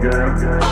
good, good.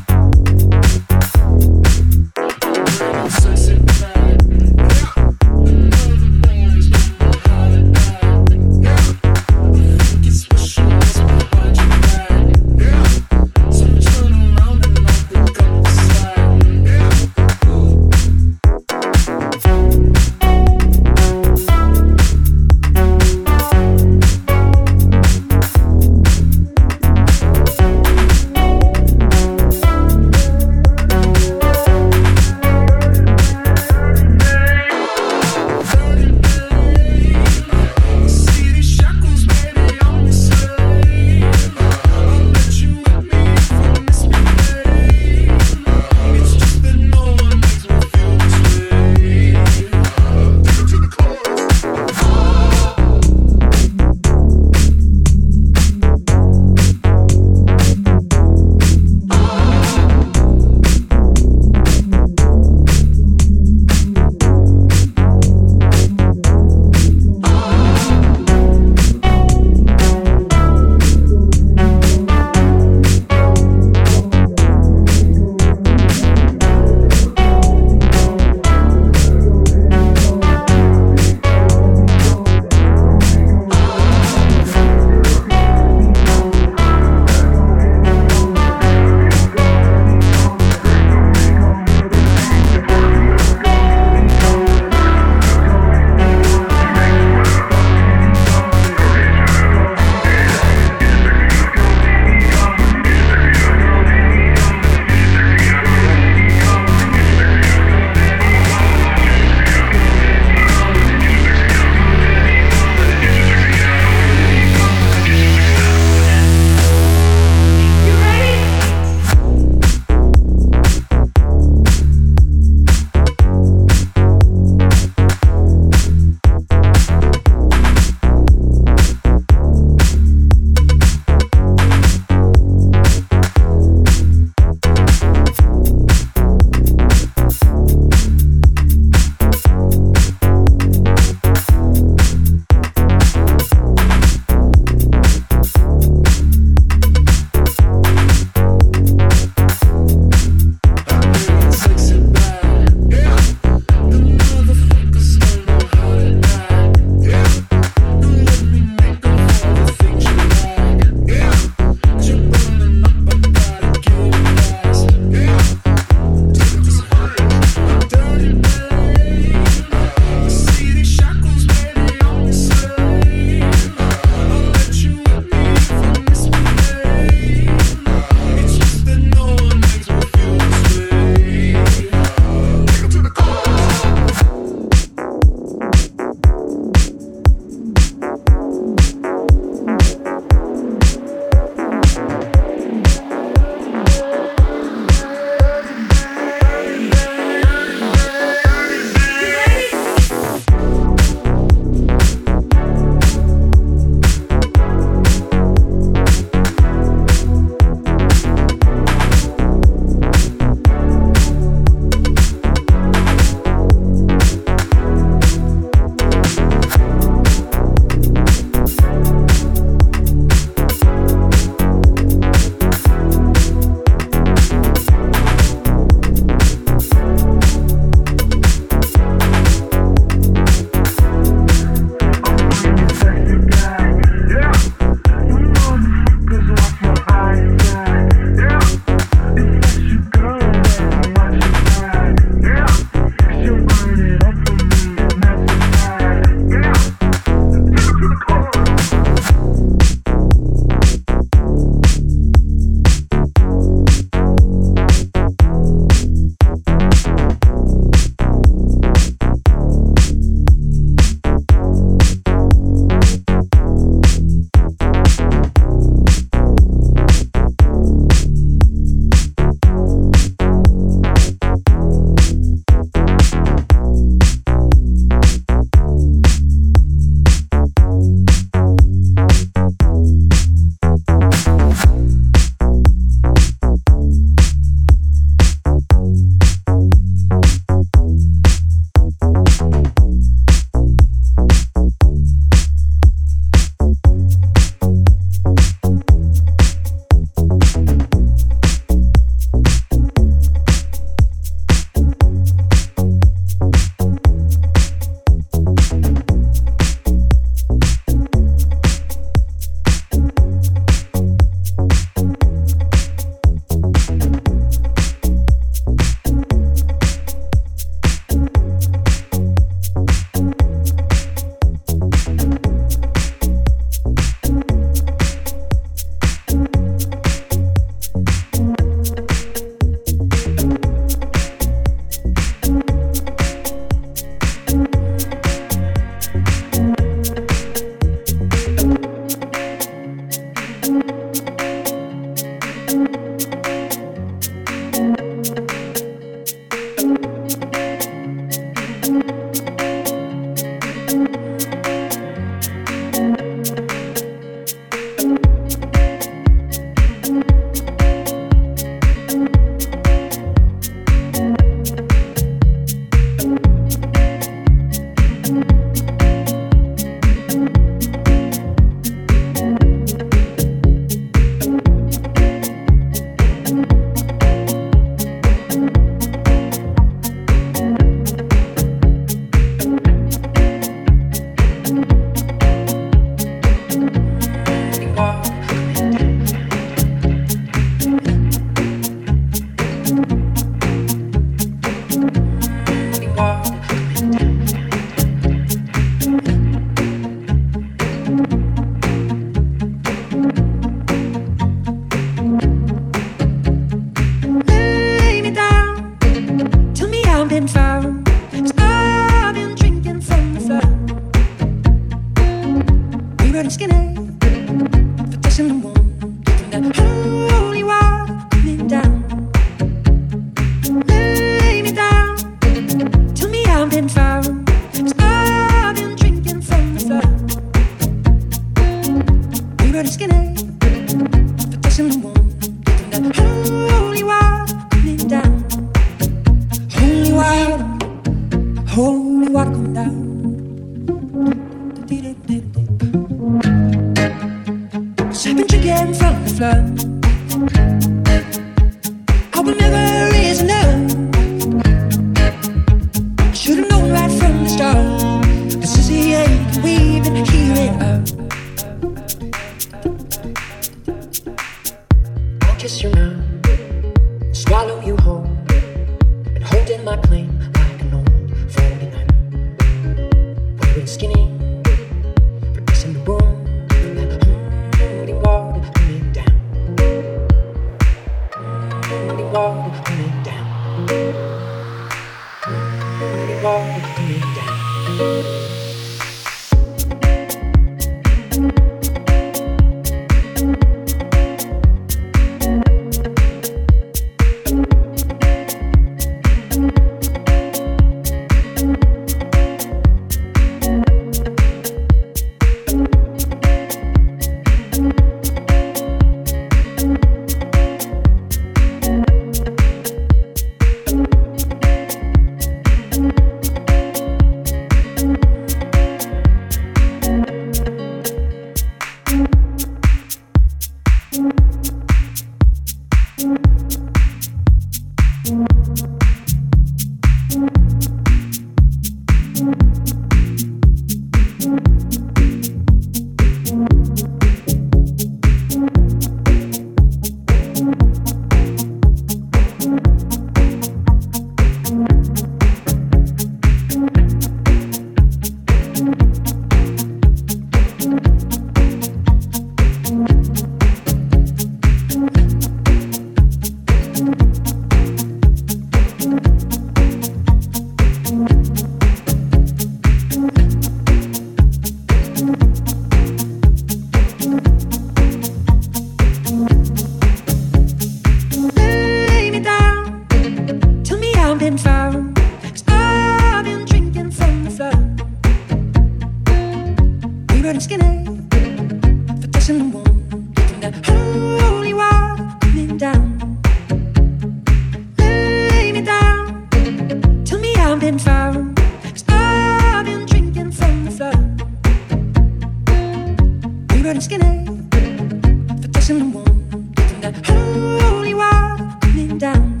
in holy water coming down.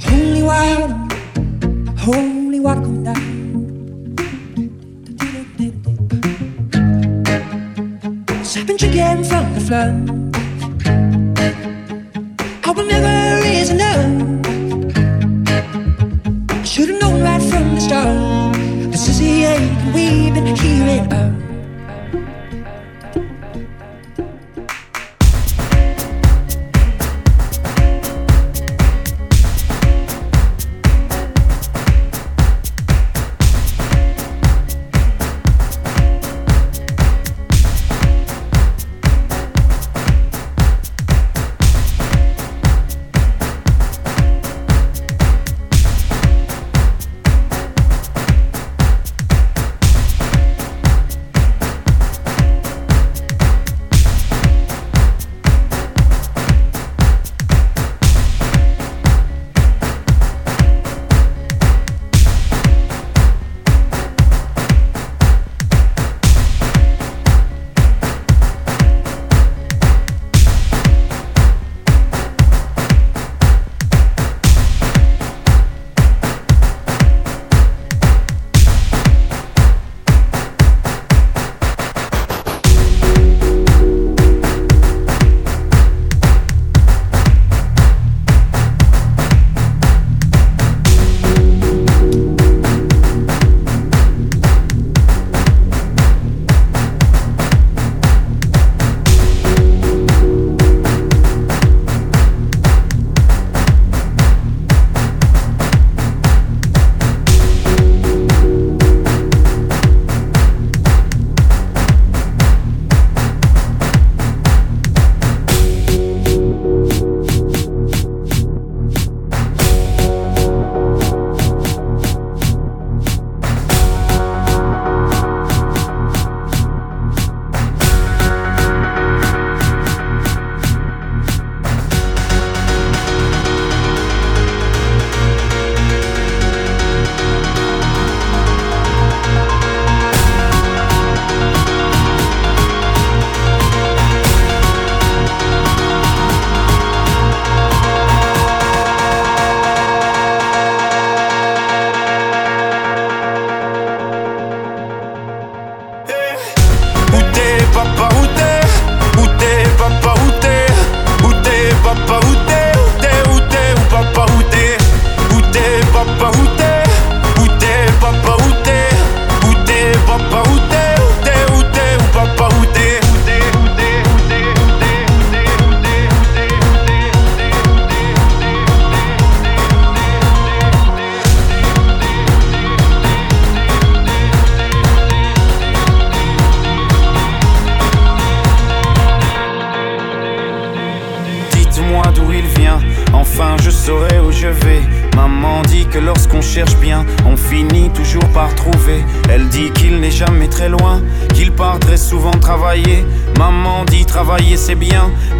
Holy water, holy water coming down. Drinking from the flood.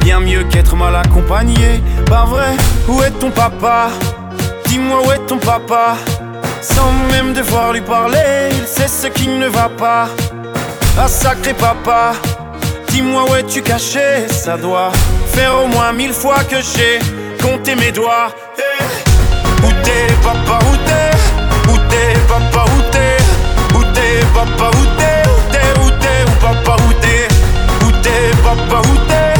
Bien, mieux qu'être mal accompagné. Pas vrai, où est ton papa? Dis-moi où est ton papa? Sans même devoir lui parler, il sait ce qui ne va pas. Ah sacré papa, dis-moi où es-tu caché? Ça doit faire au moins mille fois que j'ai compté mes doigts. Où t'es papa, où t'es? Où t'es papa, où t'es? Où t'es papa, où t'es? Où t'es, où t'es, où papa, où t'es? Où t'es papa, où t'es?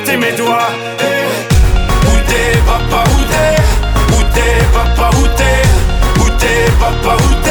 compté mes doigts. Eh, Où t'es papa, où t'es? Où t'es papa, où t'es? Où t'es papa, Où t'es,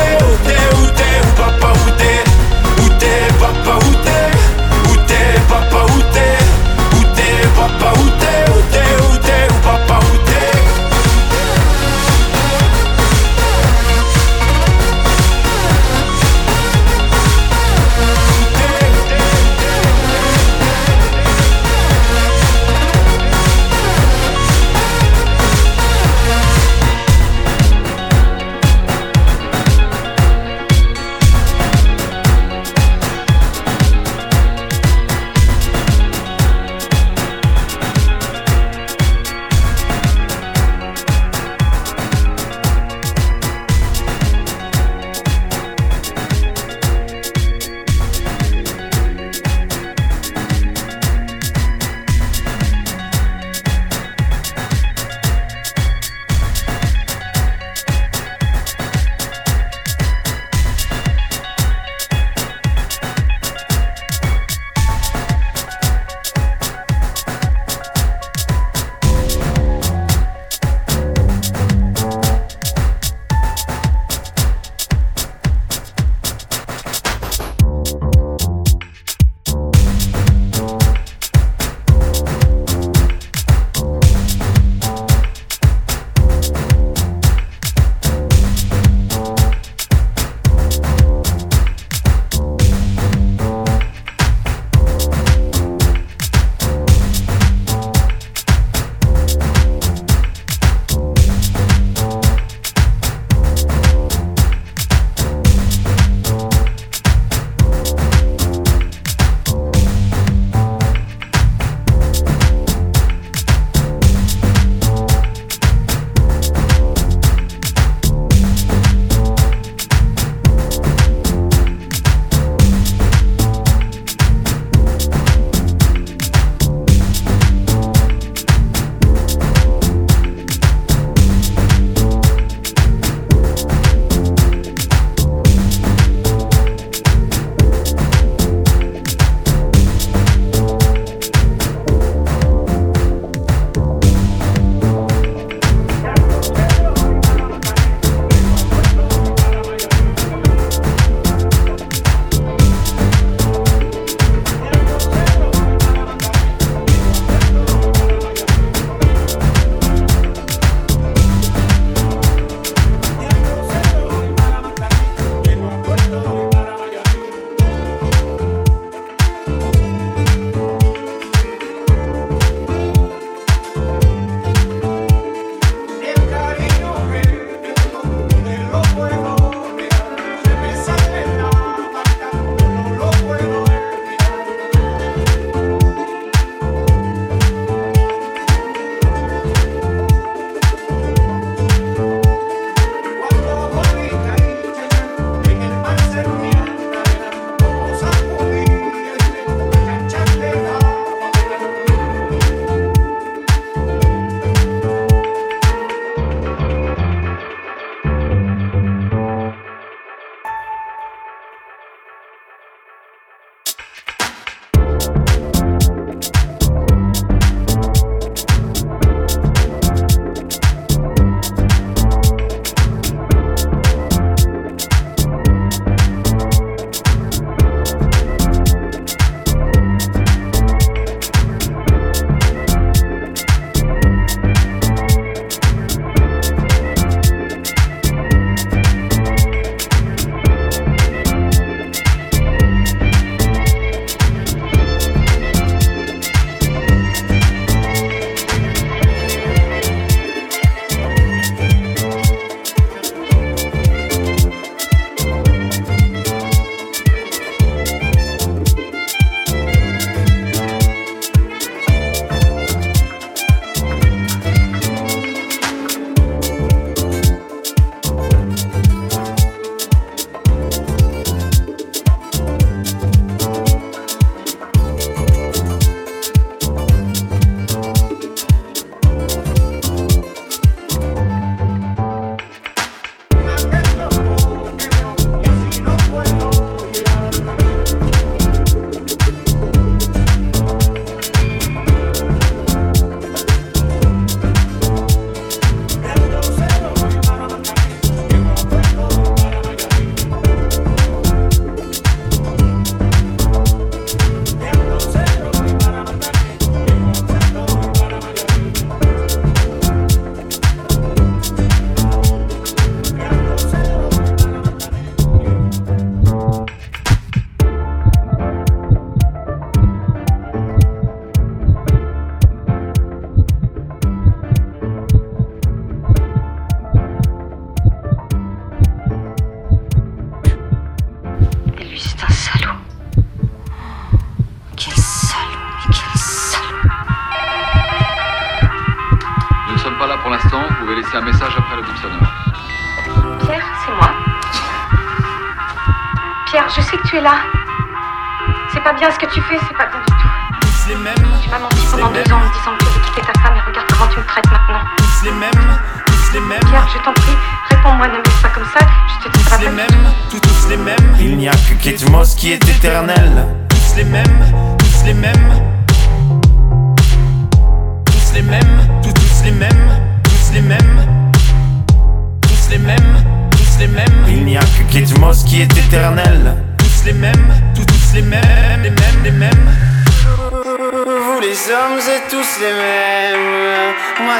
tu fais, c'est pas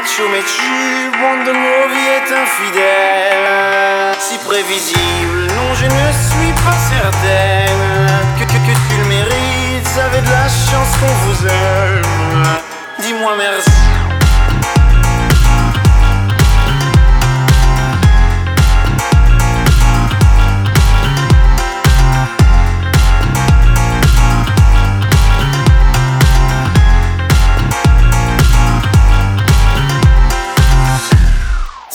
Macho mais tu, bande de mauvais est infidèle. Si prévisible, non je ne suis pas certaine. Que, que, que tu le mérites, avez de la chance qu'on vous aime. Dis-moi merci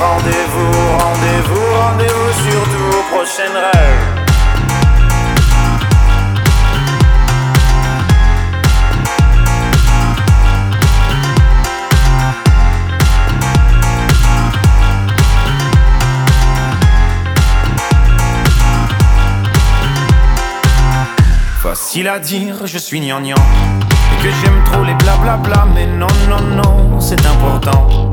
Rendez-vous, rendez-vous, rendez-vous surtout aux prochaines rêves. Facile à dire, je suis gnangnan. Et que j'aime trop les blablabla Mais non, non, non, c'est important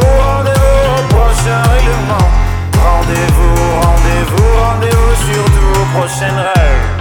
rendez-vous au prochain règlement. Rendez-vous, rendez-vous, rendez-vous surtout aux prochaines rêves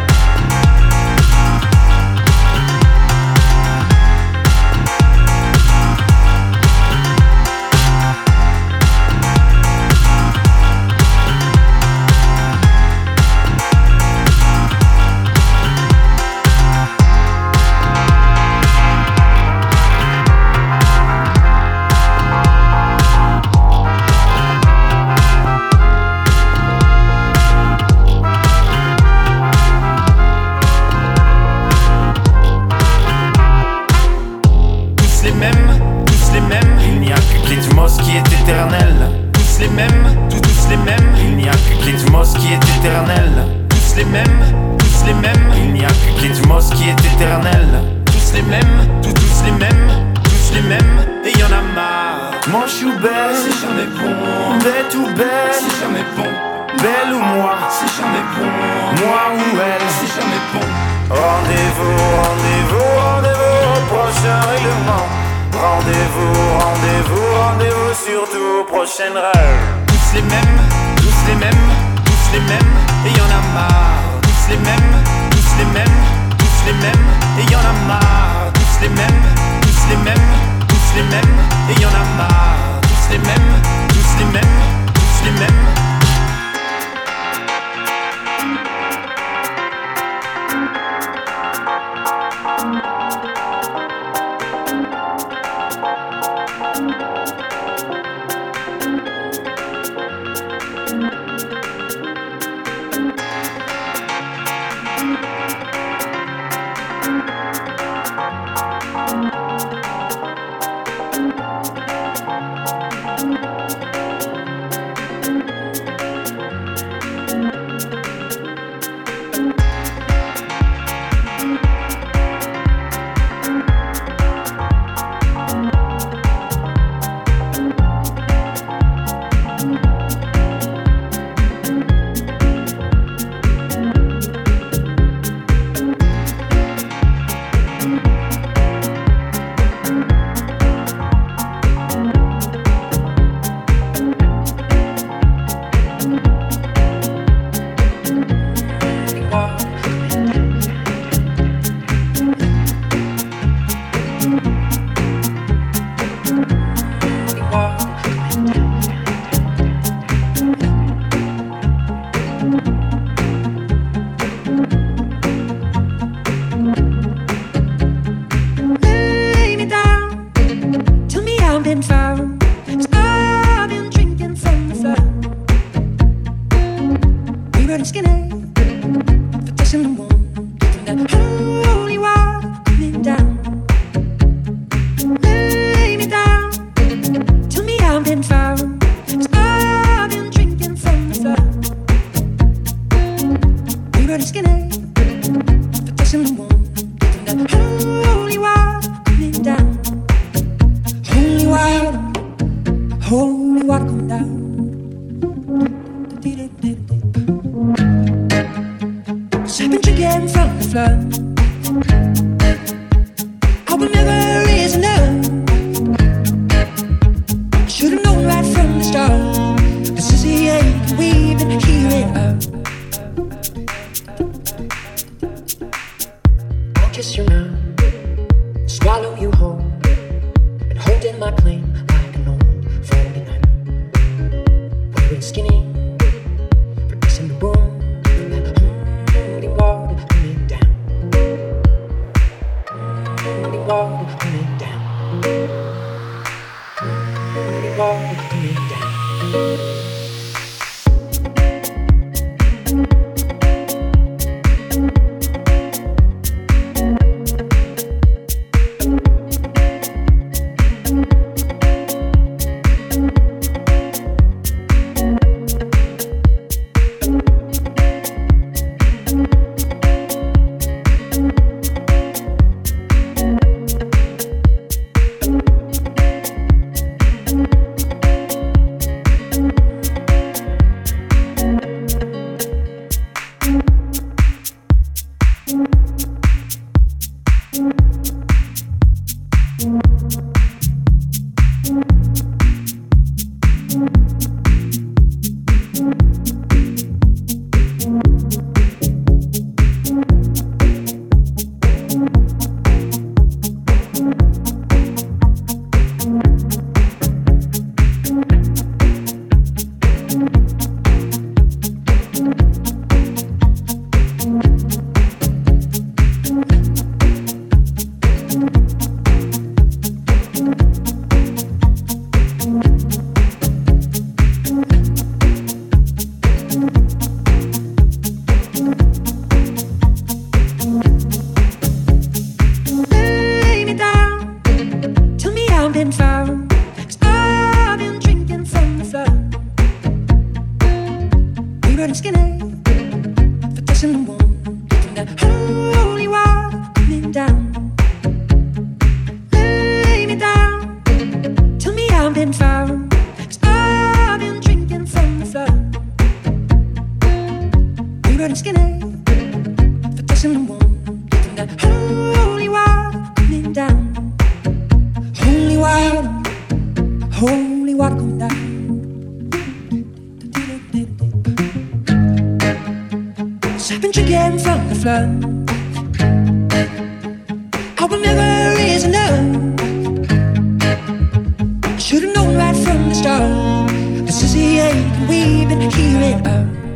Rendez-vous, rendez-vous, rendez-vous surtout aux prochaines rêves Tous les mêmes, tous les mêmes, tous les mêmes, et y en a marre Tous les mêmes, tous les mêmes, tous les mêmes, et y en a marre Tous les mêmes, tous les mêmes, tous les mêmes, et y en a marre Tous les mêmes, tous les mêmes, tous les mêmes skinny. Should've known right from the start. This is the end, we've been hearing it out.